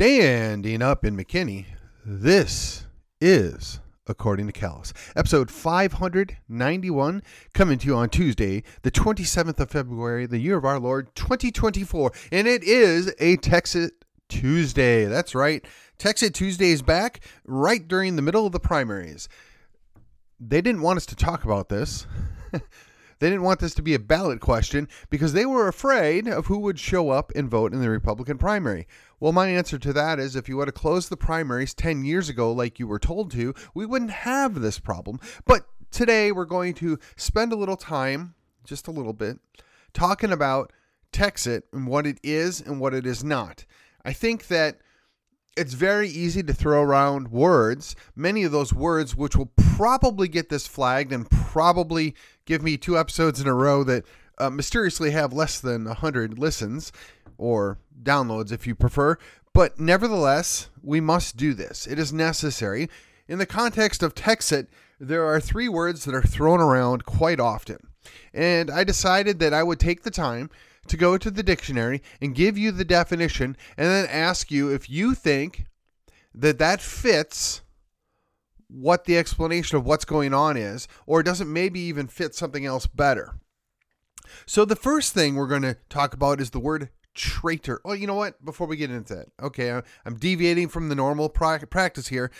Standing up in McKinney, this is According to Callus, episode 591, coming to you on Tuesday, the 27th of February, the year of our Lord 2024. And it is a Texit Tuesday. That's right. Texit Tuesday is back right during the middle of the primaries. They didn't want us to talk about this. They didn't want this to be a ballot question because they were afraid of who would show up and vote in the Republican primary. Well, my answer to that is if you would have closed the primaries 10 years ago, like you were told to, we wouldn't have this problem. But today we're going to spend a little time, just a little bit, talking about Texit and what it is and what it is not. I think that it's very easy to throw around words, many of those words which will probably get this flagged and probably give me two episodes in a row that uh, mysteriously have less than 100 listens or downloads if you prefer. But nevertheless, we must do this. It is necessary. In the context of Texit, there are three words that are thrown around quite often. And I decided that I would take the time to go to the dictionary and give you the definition and then ask you if you think that that fits what the explanation of what's going on is or does it maybe even fit something else better. So the first thing we're going to talk about is the word traitor. Oh, you know what? Before we get into that, okay, I'm deviating from the normal practice here.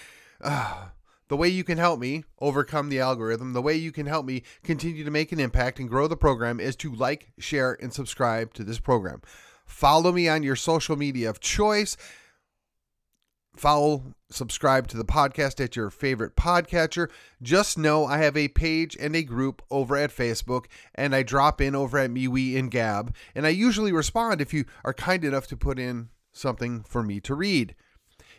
Uh, the way you can help me overcome the algorithm, the way you can help me continue to make an impact and grow the program is to like, share, and subscribe to this program. Follow me on your social media of choice. Follow, subscribe to the podcast at your favorite podcatcher. Just know I have a page and a group over at Facebook, and I drop in over at MeWe and Gab. And I usually respond if you are kind enough to put in something for me to read.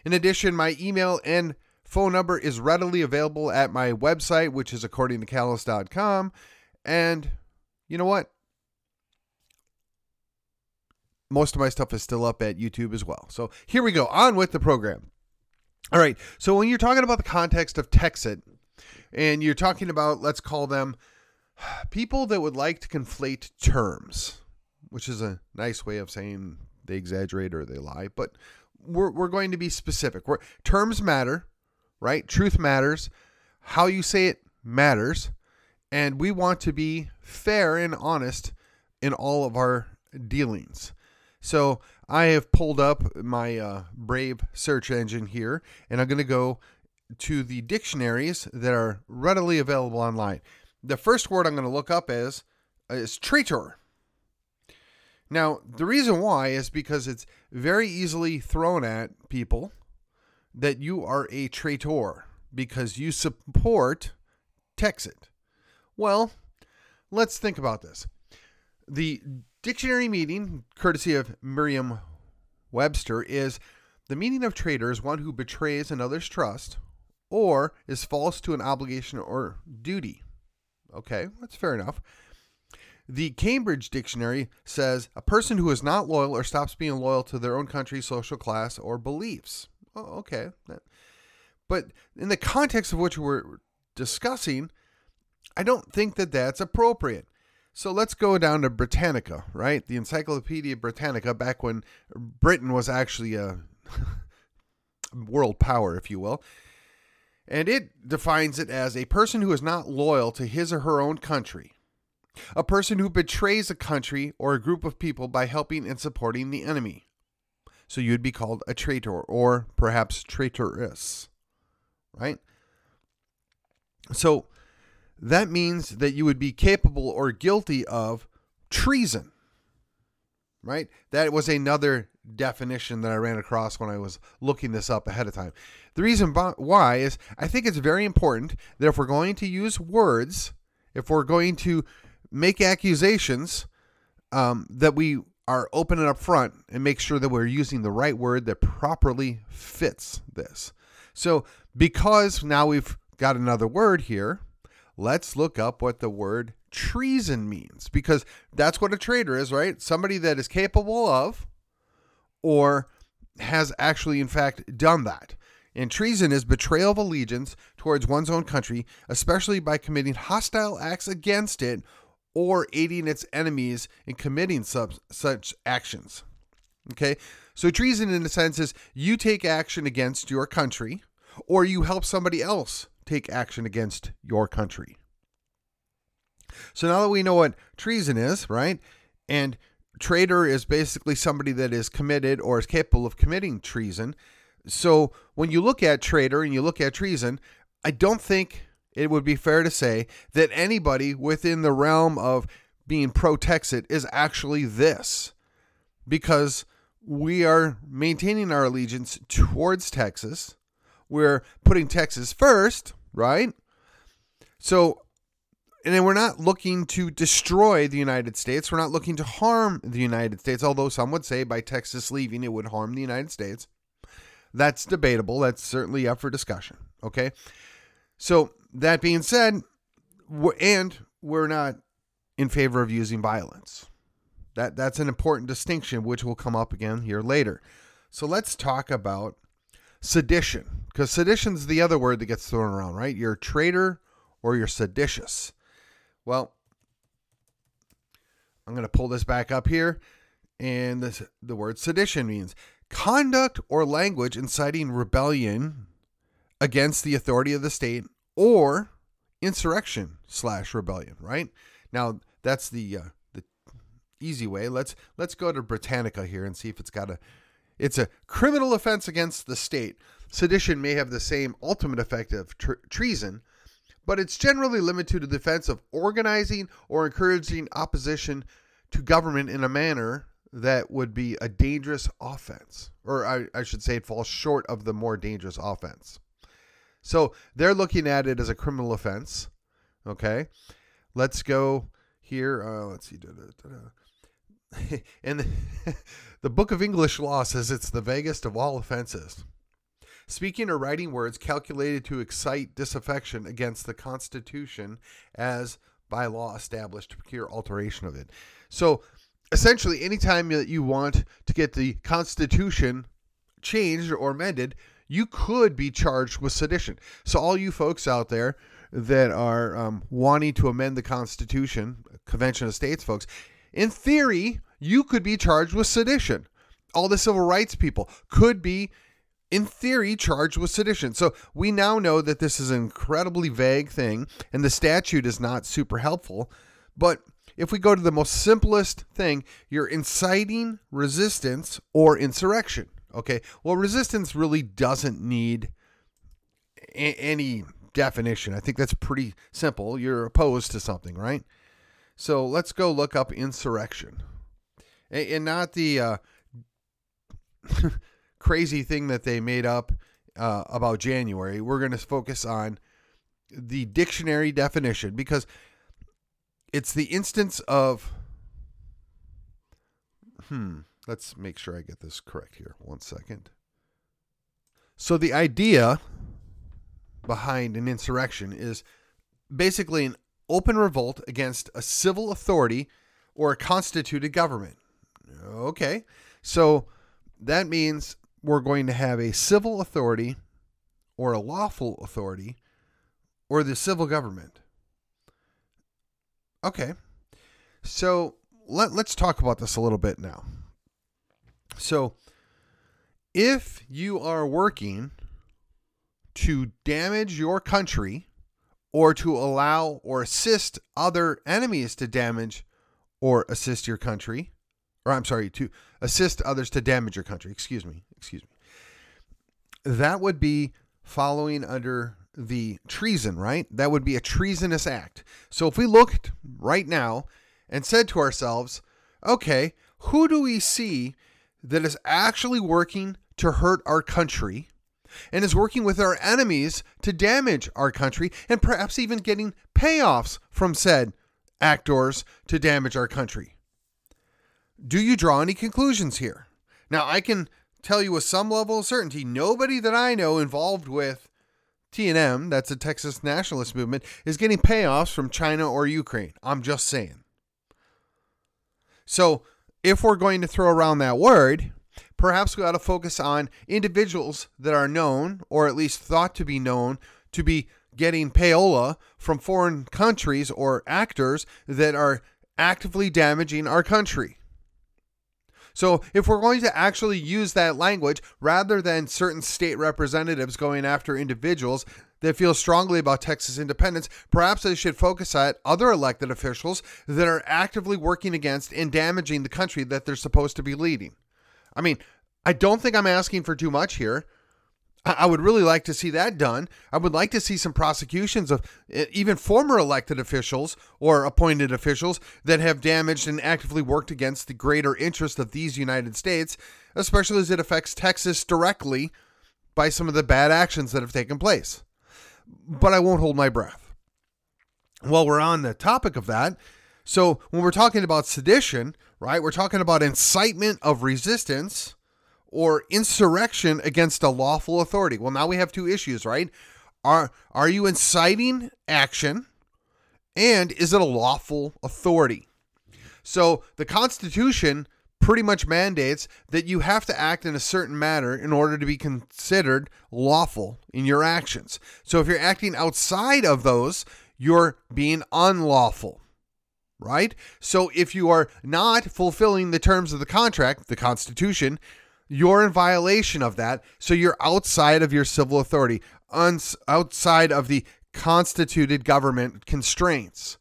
In addition, my email and Phone number is readily available at my website, which is according to callus.com. And you know what? Most of my stuff is still up at YouTube as well. So here we go. On with the program. All right. So when you're talking about the context of Texit, and you're talking about, let's call them people that would like to conflate terms, which is a nice way of saying they exaggerate or they lie, but we're, we're going to be specific. We're, terms matter right? Truth matters. How you say it matters. And we want to be fair and honest in all of our dealings. So I have pulled up my uh, Brave search engine here, and I'm going to go to the dictionaries that are readily available online. The first word I'm going to look up is is traitor. Now, the reason why is because it's very easily thrown at people that you are a traitor because you support Texit. Well, let's think about this. The dictionary meaning, courtesy of Merriam Webster, is the meaning of traitor is one who betrays another's trust or is false to an obligation or duty. Okay, that's fair enough. The Cambridge Dictionary says a person who is not loyal or stops being loyal to their own country, social class, or beliefs oh, okay. But in the context of which we're discussing, I don't think that that's appropriate. So let's go down to Britannica, right? The Encyclopedia Britannica, back when Britain was actually a world power, if you will. And it defines it as a person who is not loyal to his or her own country, a person who betrays a country or a group of people by helping and supporting the enemy. So you'd be called a traitor or perhaps traitoress, right? So that means that you would be capable or guilty of treason, right? That was another definition that I ran across when I was looking this up ahead of time. The reason why is I think it's very important that if we're going to use words, if we're going to make accusations, um, that we are open and upfront and make sure that we're using the right word that properly fits this. So, because now we've got another word here, let's look up what the word treason means because that's what a traitor is, right? Somebody that is capable of or has actually, in fact, done that. And treason is betrayal of allegiance towards one's own country, especially by committing hostile acts against it or aiding its enemies in committing sub- such actions. Okay, So, treason, in a sense, is you take action against your country or you help somebody else take action against your country. So, now that we know what treason is, right? And traitor is basically somebody that is committed or is capable of committing treason. So, when you look at traitor and you look at treason, I don't think it would be fair to say that anybody within the realm of being pro Texit is actually this because we are maintaining our allegiance towards Texas. We're putting Texas first, right? So, and then we're not looking to destroy the United States. We're not looking to harm the United States, although some would say by Texas leaving it would harm the United States. That's debatable. That's certainly up for discussion. Okay. So, that being said, and we're not in favor of using violence. That that's an important distinction which will come up again here later. So let's talk about sedition because sedition is the other word that gets thrown around, right? You're a traitor or you're seditious. Well, I'm going to pull this back up here and this, the word sedition means conduct or language inciting rebellion against the authority of the state or insurrection slash rebellion, right? Now that's the uh, the easy way. Let's let's go to Britannica here and see if it's got a it's a criminal offense against the state. Sedition may have the same ultimate effect of tre- treason, but it's generally limited to the defense of organizing or encouraging opposition to government in a manner that would be a dangerous offense. Or I, I should say, it falls short of the more dangerous offense. So they're looking at it as a criminal offense. Okay. Let's go here. Uh, let's see. Da, da, da, and the, the Book of English Law says it's the vaguest of all offenses. Speaking or writing words calculated to excite disaffection against the Constitution as by law established to procure alteration of it. So essentially, anytime that you want to get the Constitution changed or amended, you could be charged with sedition. So, all you folks out there that are um, wanting to amend the Constitution, Convention of States folks, in theory, you could be charged with sedition. All the civil rights people could be, in theory, charged with sedition. So we now know that this is an incredibly vague thing, and the statute is not super helpful. But if we go to the most simplest thing, you're inciting resistance or insurrection. Okay. Well, resistance really doesn't need a- any definition. I think that's pretty simple. You're opposed to something, right? So let's go look up insurrection, and, not the uh, crazy thing that they made up uh, about January. We're going to focus on the dictionary definition because it's the instance of. Hmm. Let's make sure I get this correct here. One second. So the idea behind an insurrection is basically an open revolt against a civil authority or a constituted government. Okay. So that means we're going to have a civil authority or a lawful authority or the civil government. Okay. So let, let's talk about this a little bit now. So if you are working to damage your country or to allow or assist other enemies to damage or assist your country, or I'm sorry, to assist others to damage your country, excuse me, excuse me. That would be following under the treason, right? That would be a treasonous act. So if we looked right now and said to ourselves, okay, who do we see that is actually working to hurt our country and is working with our enemies to damage our country and perhaps even getting payoffs from said actors to damage our country. Do you draw any conclusions here? Now, I can tell you with some level of certainty nobody that I know involved with TNM, that's the Texas nationalist movement, is getting payoffs from China or Ukraine. I'm just saying. So, if we're going to throw around that word, perhaps we ought to focus on individuals that are known, or at least thought to be known, to be getting payola from foreign countries or actors that are actively damaging our country. So, if we're going to actually use that language rather than certain state representatives going after individuals that feel strongly about Texas independence, perhaps they should focus at other elected officials that are actively working against and damaging the country that they're supposed to be leading. I mean, I don't think I'm asking for too much here. I would really like to see that done. I would like to see some prosecutions of even former elected officials or appointed officials that have damaged and actively worked against the greater interest of these United States, especially as it affects Texas directly by some of the bad actions that have taken place. But I won't hold my breath. While we're on the topic of that, so when we're talking about sedition, right, we're talking about incitement of resistance or insurrection against a lawful authority. Well, now we have two issues, right? Are are you inciting action and is it a lawful authority? So, the Constitution pretty much mandates that you have to act in a certain manner in order to be considered lawful in your actions. So, if you're acting outside of those, you're being unlawful right? So if you are not fulfilling the terms of the contract, the Constitution, you're in violation of that. So you're outside of your civil authority, uns- outside of the constituted government constraints.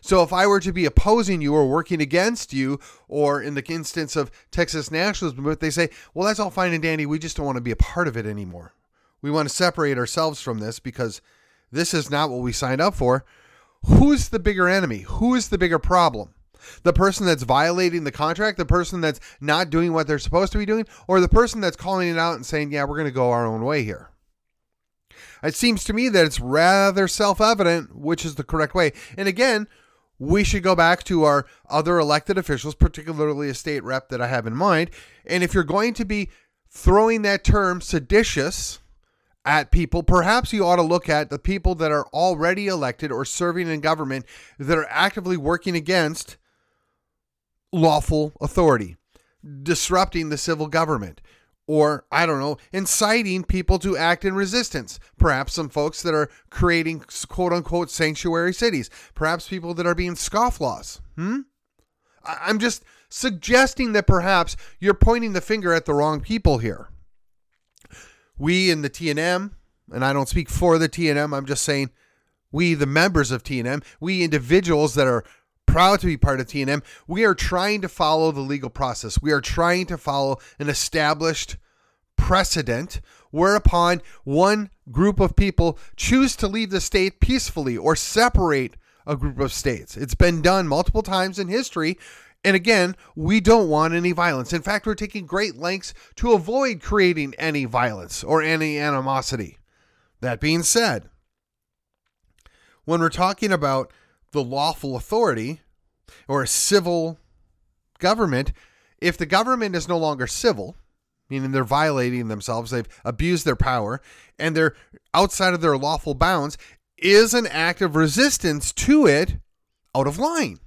So if I were to be opposing you or working against you, or in the instance of Texas nationalism, but they say, well, that's all fine and dandy. We just don't want to be a part of it anymore. We want to separate ourselves from this because this is not what we signed up for. Who's the bigger enemy? Who is the bigger problem? the person that's violating the contract, the person that's not doing what they're supposed to be doing, or the person that's calling it out and saying, yeah, we're going to go our own way here. It seems to me that it's rather self evident which is the correct way. And again, we should go back to our other elected officials, particularly a state rep that I have in mind. And if you're going to be throwing that term seditious at people, perhaps you ought to look at the people that are already elected or serving in government that are actively working against lawful authority, disrupting the civil government, or, I don't know, inciting people to act in resistance. Perhaps some folks that are creating quote unquote sanctuary cities. Perhaps people that are being scofflaws. Hmm? I'm just suggesting that perhaps you're pointing the finger at the wrong people here. We in the TNM, and I don't speak for the TNM, I'm just saying we, the members of TNM, we individuals that are proud to be part of TNM. We are trying to follow the legal process. We are trying to follow an established precedent whereupon one group of people choose to leave the state peacefully or separate a group of states. It's been done multiple times in history. And again, we don't want any violence. In fact, we're taking great lengths to avoid creating any violence or any animosity. That being said, when we're talking about the lawful authority or a civil government, if the government is no longer civil, meaning they're violating themselves, they've abused their power, and they're outside of their lawful bounds, is an act of resistance to it out of line.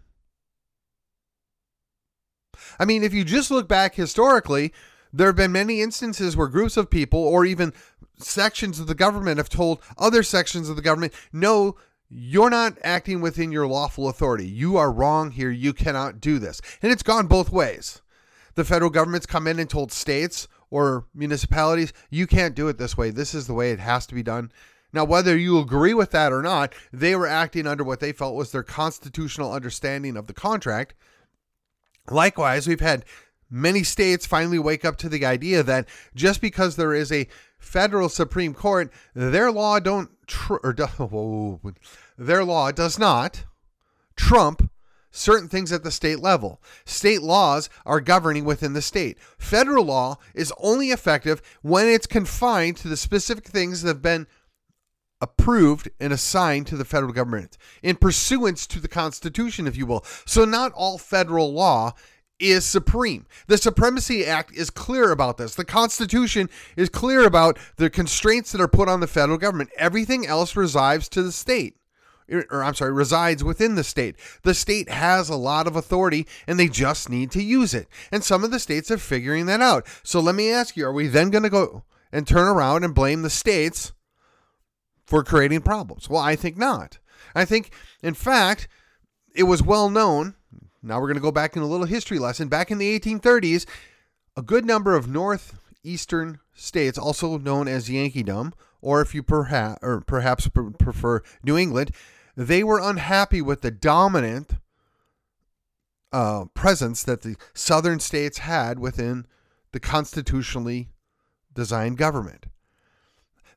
I mean, if you just look back historically, there have been many instances where groups of people or even sections of the government have told other sections of the government, no, you're not acting within your lawful authority. You are wrong here. You cannot do this. And it's gone both ways. The federal government's come in and told states or municipalities, you can't do it this way. This is the way it has to be done. Now, whether you agree with that or not, they were acting under what they felt was their constitutional understanding of the contract. Likewise, we've had many states finally wake up to the idea that just because there is a federal Supreme Court, their law don't tr- or do, their law does not trump certain things at the state level. State laws are governing within the state. Federal law is only effective when it's confined to the specific things that have been approved and assigned to the federal government in pursuance to the Constitution, if you will. So, not all federal law is supreme. The Supremacy Act is clear about this. The Constitution is clear about the constraints that are put on the federal government. Everything else resides to the state. Er, or, I'm sorry, resides within the state. The state has a lot of authority and they just need to use it. And some of the states are figuring that out. So let me ask you are we then going to go and turn around and blame the states for creating problems? Well, I think not. I think, in fact, it was well known now we're going to go back in a little history lesson. Back in the 1830s, a good number of northeastern states, also known as Yankeedom, or if you perhaps or perhaps prefer New England, they were unhappy with the dominant uh, presence that the southern states had within the constitutionally designed government.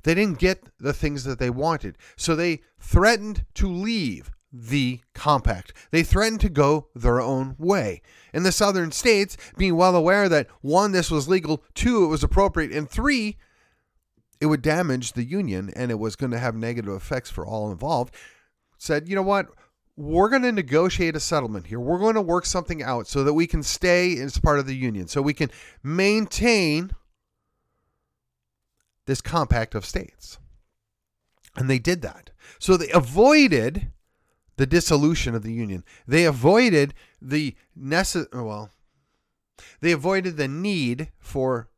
They didn't get the things that they wanted, so they threatened to leave the compact. They threatened to go their own way. In the southern states, being well aware that one, this was legal, two, it was appropriate, and three, it would damage the union and it was going to have negative effects for all involved, said, you know what? We're going to negotiate a settlement here. We're going to work something out so that we can stay as part of the union, so we can maintain this compact of states. And they did that. So they avoided the dissolution of the union. They avoided the necess- well, they avoided the need for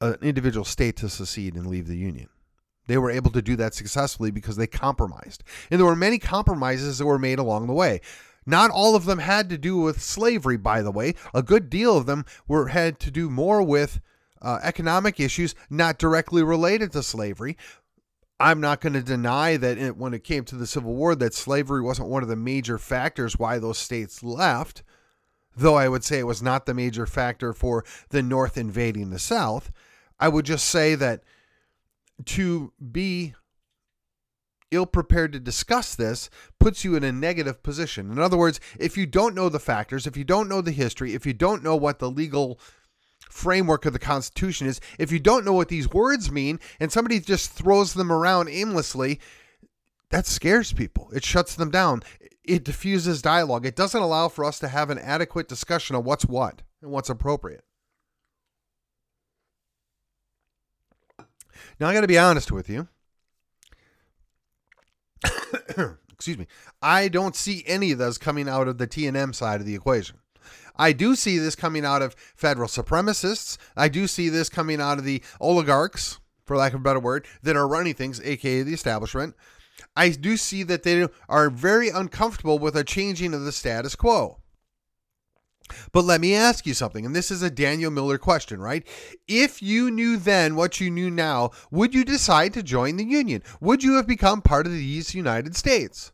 an individual state to secede and leave the Union. They were able to do that successfully because they compromised. And there were many compromises that were made along the way. Not all of them had to do with slavery, by the way. A good deal of them were had to do more with uh, economic issues not directly related to slavery. I'm not going to deny that it, when it came to the Civil War, that slavery wasn't one of the major factors why those states left. Though I would say it was not the major factor for the North invading the South. I would just say that to be ill prepared to discuss this puts you in a negative position. In other words, if you don't know the factors, if you don't know the history, if you don't know what the legal framework of the Constitution is, if you don't know what these words mean, and somebody just throws them around aimlessly, that scares people. It shuts them down. It diffuses dialogue. It doesn't allow for us to have an adequate discussion of what's what and what's appropriate. Now, I got to be honest with you. Excuse me. I don't see any of those coming out of the TNM side of the equation. I do see this coming out of federal supremacists. I do see this coming out of the oligarchs, for lack of a better word, that are running things, aka the establishment. I do see that they are very uncomfortable with a changing of the status quo. But let me ask you something, and this is a Daniel Miller question, right? If you knew then what you knew now, would you decide to join the Union? Would you have become part of these United States?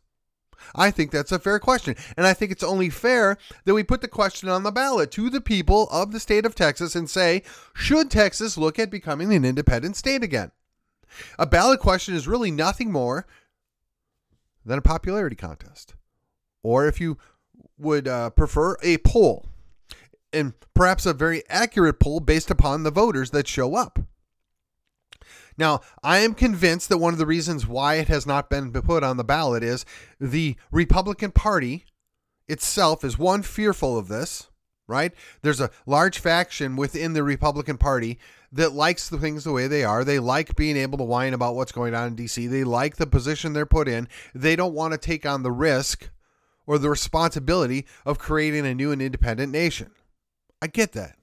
I think that's a fair question. And I think it's only fair that we put the question on the ballot to the people of the state of Texas and say, should Texas look at becoming an independent state again? A ballot question is really nothing more than a popularity contest. Or if you would uh, prefer a poll, and perhaps a very accurate poll based upon the voters that show up. Now, I am convinced that one of the reasons why it has not been put on the ballot is the Republican Party itself is one fearful of this, right? There's a large faction within the Republican Party that likes the things the way they are. They like being able to whine about what's going on in DC. They like the position they're put in. They don't want to take on the risk or the responsibility of creating a new and independent nation. I get that.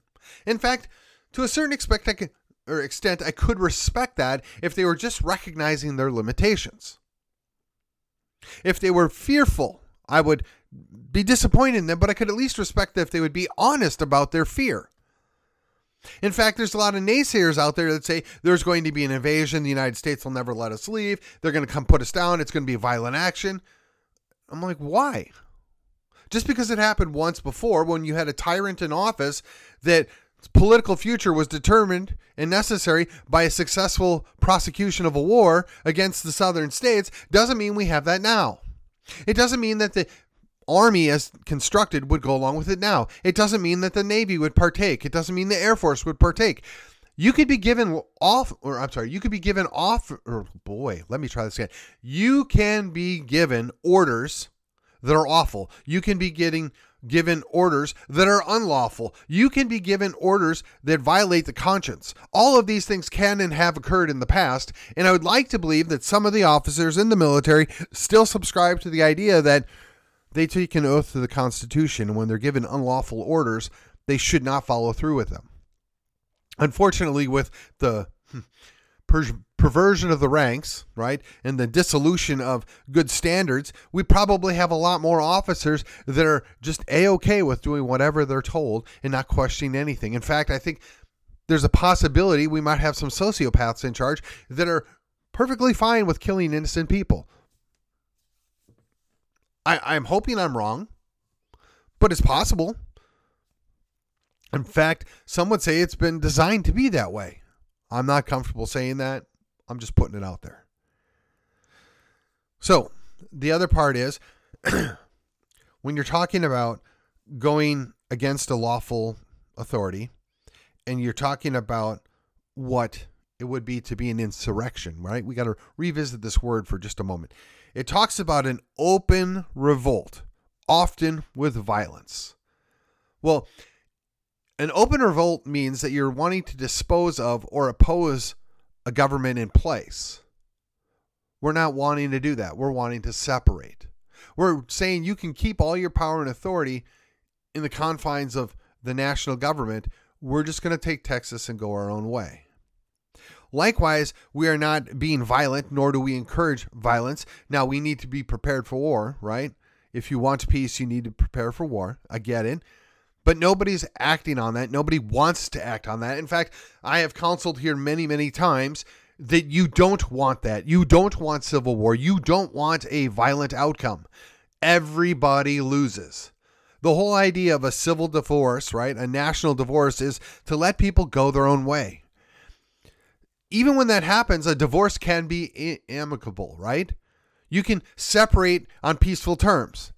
In fact, to a certain extent, I could, or extent, I could respect that if they were just recognizing their limitations. If they were fearful, I would be disappointed in them, but I could at least respect that if they would be honest about their fear. In fact, there's a lot of naysayers out there that say there's going to be an invasion. The United States will never let us leave. They're going to come put us down. It's going to be violent action. I'm like, why? Just because it happened once before when you had a tyrant in office that political future was determined and necessary by a successful prosecution of a war against the southern states doesn't mean we have that now. It doesn't mean that the army as constructed would go along with it now. It doesn't mean that the navy would partake. It doesn't mean the air force would partake. You could be given off, or I'm sorry, you could be given off, or boy, let me try this again. You can be given orders that are awful. You can be getting given orders that are unlawful. You can be given orders that violate the conscience. All of these things can and have occurred in the past, and I would like to believe that some of the officers in the military still subscribe to the idea that they take an oath to the Constitution, and when they're given unlawful orders, they should not follow through with them. Unfortunately, with the hmm, perversion of the ranks, right, and the dissolution of good standards, we probably have a lot more officers that are just a okay with doing whatever they're told and not questioning anything. In fact, I think there's a possibility we might have some sociopaths in charge that are perfectly fine with killing innocent people. I, I'm hoping I'm wrong, but it's possible. In fact, some would say it's been designed to be that way. I'm not comfortable saying that. I'm just putting it out there. So, the other part is when you're talking about going against a lawful authority and you're talking about what it would be to be an insurrection, right? We got to revisit this word for just a moment. It talks about an open revolt, often with violence. Well, an open revolt means that you're wanting to dispose of or oppose a government in place. We're not wanting to do that. We're wanting to separate. We're saying you can keep all your power and authority in the confines of the national government. We're just going to take Texas and go our own way. Likewise, we are not being violent, nor do we encourage violence. Now, we need to be prepared for war, right? If you want peace, you need to prepare for war. I get it. But nobody's acting on that. Nobody wants to act on that. In fact, I have counseled here many, many times that you don't want that. You don't want civil war. You don't want a violent outcome. Everybody loses. The whole idea of a civil divorce, right? A national divorce is to let people go their own way even when that happens, a divorce can be amicable, right? You can separate on peaceful terms.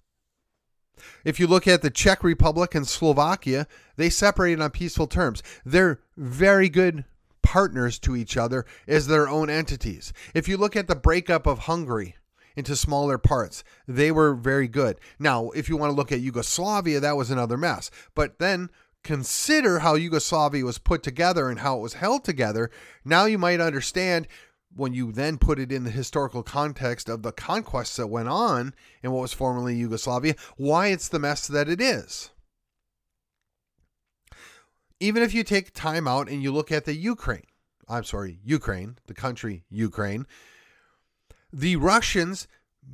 If you look at the Czech Republic and Slovakia, they separated on peaceful terms. They're very good partners to each other as their own entities. If you look at the breakup of Hungary into smaller parts, they were very good. Now, if you want to look at Yugoslavia, that was another mess. But then consider how Yugoslavia was put together and how it was held together, now you might understand when you then put it in the historical context of the conquests that went on in what was formerly Yugoslavia, why it's the mess that it is. Even if you take time out and you look at the Ukraine, I'm sorry, Ukraine, the country Ukraine, the Russians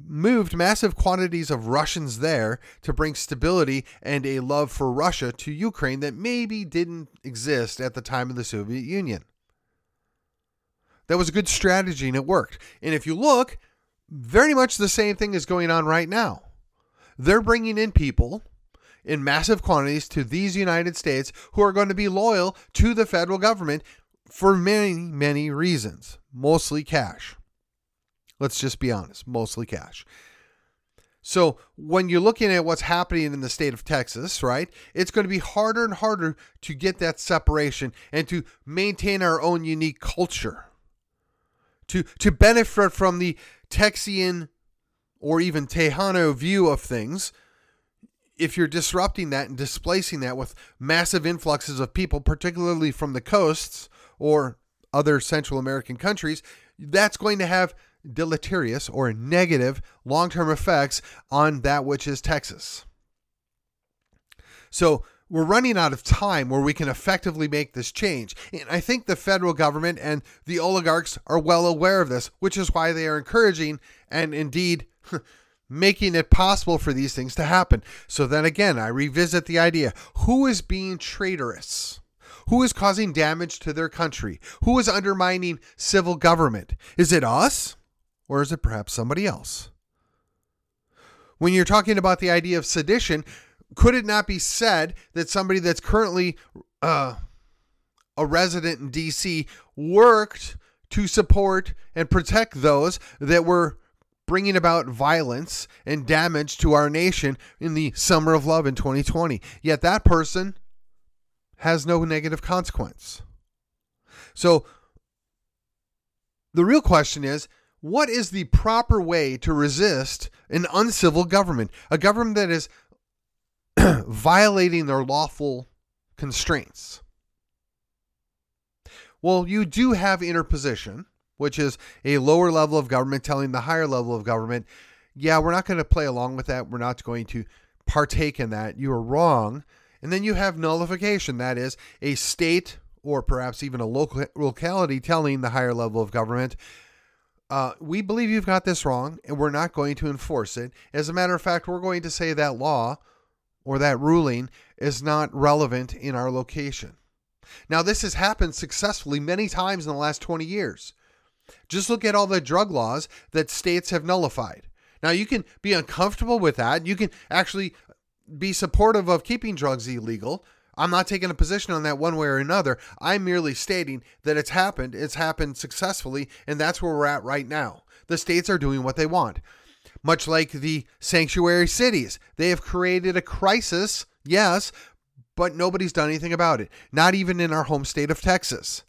moved massive quantities of Russians there to bring stability and a love for Russia to Ukraine that maybe didn't exist at the time of the Soviet Union. That was a good strategy and it worked. And if you look, very much the same thing is going on right now. They're bringing in people in massive quantities to these United States who are going to be loyal to the federal government for many, many reasons, mostly cash. Let's just be honest, mostly cash. So when you're looking at what's happening in the state of Texas, right, it's going to be harder and harder to get that separation and to maintain our own unique culture. To to benefit from the Texian or even Tejano view of things, if you're disrupting that and displacing that with massive influxes of people, particularly from the coasts or other Central American countries, that's going to have deleterious or negative long term effects on that which is Texas. So we're running out of time where we can effectively make this change. And I think the federal government and the oligarchs are well aware of this, which is why they are encouraging and indeed making it possible for these things to happen. So then again, I revisit the idea who is being traitorous? Who is causing damage to their country? Who is undermining civil government? Is it us? Or is it perhaps somebody else? When you're talking about the idea of sedition, could it not be said that somebody that's currently uh, a resident in D.C. worked to support and protect those that were bringing about violence and damage to our nation in the summer of love in 2020? Yet that person has no negative consequence. So the real question is what is the proper way to resist an uncivil government, a government that is violating their lawful constraints? Well, you do have interposition, which is a lower level of government telling the higher level of government, yeah, we're not going to play along with that. We're not going to partake in that. You are wrong. And then you have nullification, that is, a state or perhaps even a local locality telling the higher level of government, uh, we believe you've got this wrong and we're not going to enforce it. As a matter of fact, we're going to say that law or that ruling is not relevant in our location. Now, this has happened successfully many times in the last 20 years. Just look at all the drug laws that states have nullified. Now, you can be uncomfortable with that. You can actually be supportive of keeping drugs illegal. I'm not taking a position on that one way or another. I'm merely stating that it's happened, it's happened successfully, and that's where we're at right now. The states are doing what they want. Much like the sanctuary cities, they have created a crisis, yes, but nobody's done anything about it, not even in our home state of Texas.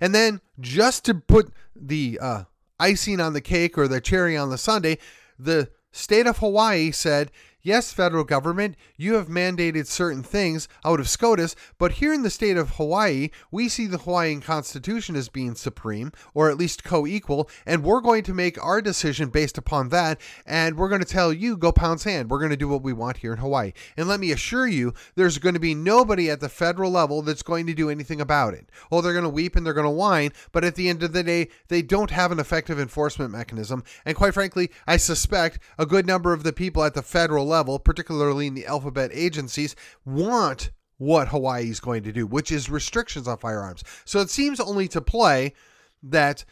And then, just to put the uh, icing on the cake or the cherry on the sundae, the state of Hawaii said Yes, federal government, you have mandated certain things out of SCOTUS, but here in the state of Hawaii, we see the Hawaiian Constitution as being supreme, or at least co equal, and we're going to make our decision based upon that, and we're going to tell you, go pound sand. We're going to do what we want here in Hawaii. And let me assure you, there's going to be nobody at the federal level that's going to do anything about it. Oh, they're going to weep and they're going to whine, but at the end of the day, they don't have an effective enforcement mechanism. And quite frankly, I suspect a good number of the people at the federal level, particularly in the alphabet agencies, want what Hawaii is going to do, which is restrictions on firearms. So it seems only to play that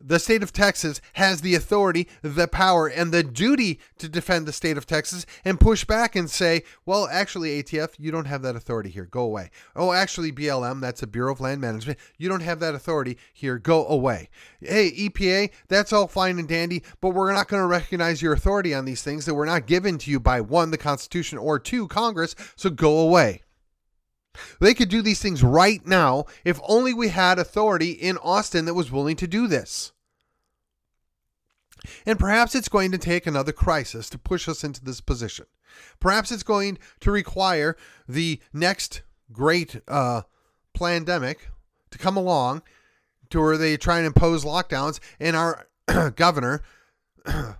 the state of Texas has the authority, the power, and the duty to defend the state of Texas and push back and say, well, actually, ATF, you don't have that authority here. Go away. Oh, actually, BLM, that's a Bureau of Land Management. You don't have that authority here. Go away. Hey, EPA, that's all fine and dandy, but we're not going to recognize your authority on these things that were not given to you by one, the Constitution, or two, Congress. So go away. They could do these things right now if only we had authority in Austin that was willing to do this. And perhaps it's going to take another crisis to push us into this position. Perhaps it's going to require the next great uh, pandemic to come along to where they try and impose lockdowns, and our governor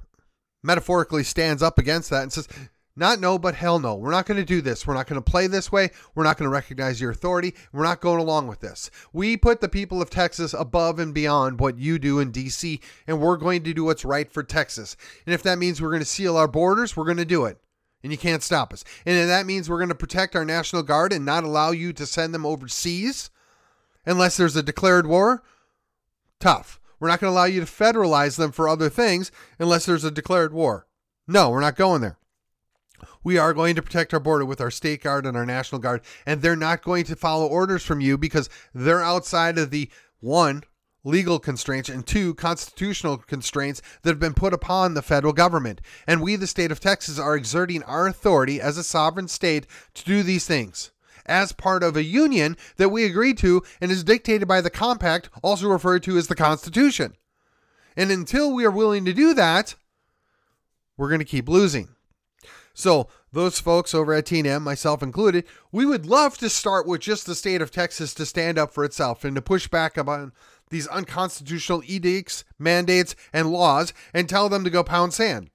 metaphorically stands up against that and says, not no, but hell no. We're not going to do this. We're not going to play this way. We're not going to recognize your authority. We're not going along with this. We put the people of Texas above and beyond what you do in D.C., and we're going to do what's right for Texas. And if that means we're going to seal our borders, we're going to do it. And you can't stop us. And if that means we're going to protect our National Guard and not allow you to send them overseas unless there's a declared war. Tough. We're not going to allow you to federalize them for other things unless there's a declared war. No, we're not going there we are going to protect our border with our state guard and our national guard and they're not going to follow orders from you because they're outside of the one legal constraints and two constitutional constraints that have been put upon the federal government. And we the state of Texas are exerting our authority as a sovereign state to do these things. As part of a union that we agreed to and is dictated by the compact also referred to as the constitution. And until we are willing to do that we're going to keep losing so, those folks over at TNM, myself included, we would love to start with just the state of Texas to stand up for itself and to push back on these unconstitutional edicts, mandates, and laws and tell them to go pound sand.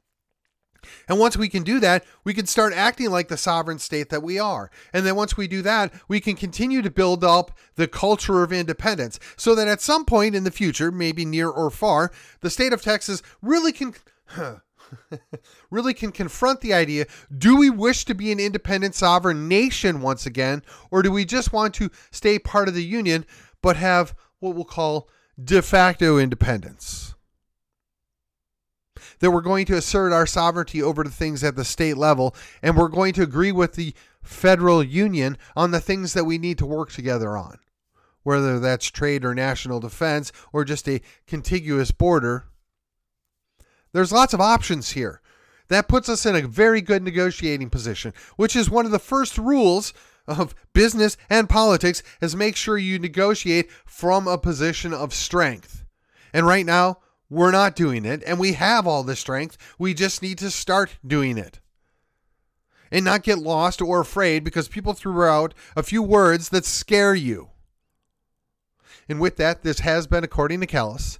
And once we can do that, we can start acting like the sovereign state that we are. And then once we do that, we can continue to build up the culture of independence so that at some point in the future, maybe near or far, the state of Texas really can. really can confront the idea do we wish to be an independent sovereign nation once again, or do we just want to stay part of the Union but have what we'll call de facto independence? That we're going to assert our sovereignty over the things at the state level, and we're going to agree with the federal union on the things that we need to work together on, whether that's trade or national defense or just a contiguous border there's lots of options here. That puts us in a very good negotiating position, which is one of the first rules of business and politics is make sure you negotiate from a position of strength. And right now, we're not doing it, and we have all the strength. We just need to start doing it. And not get lost or afraid because people threw out a few words that scare you. And with that, this has been According to Callus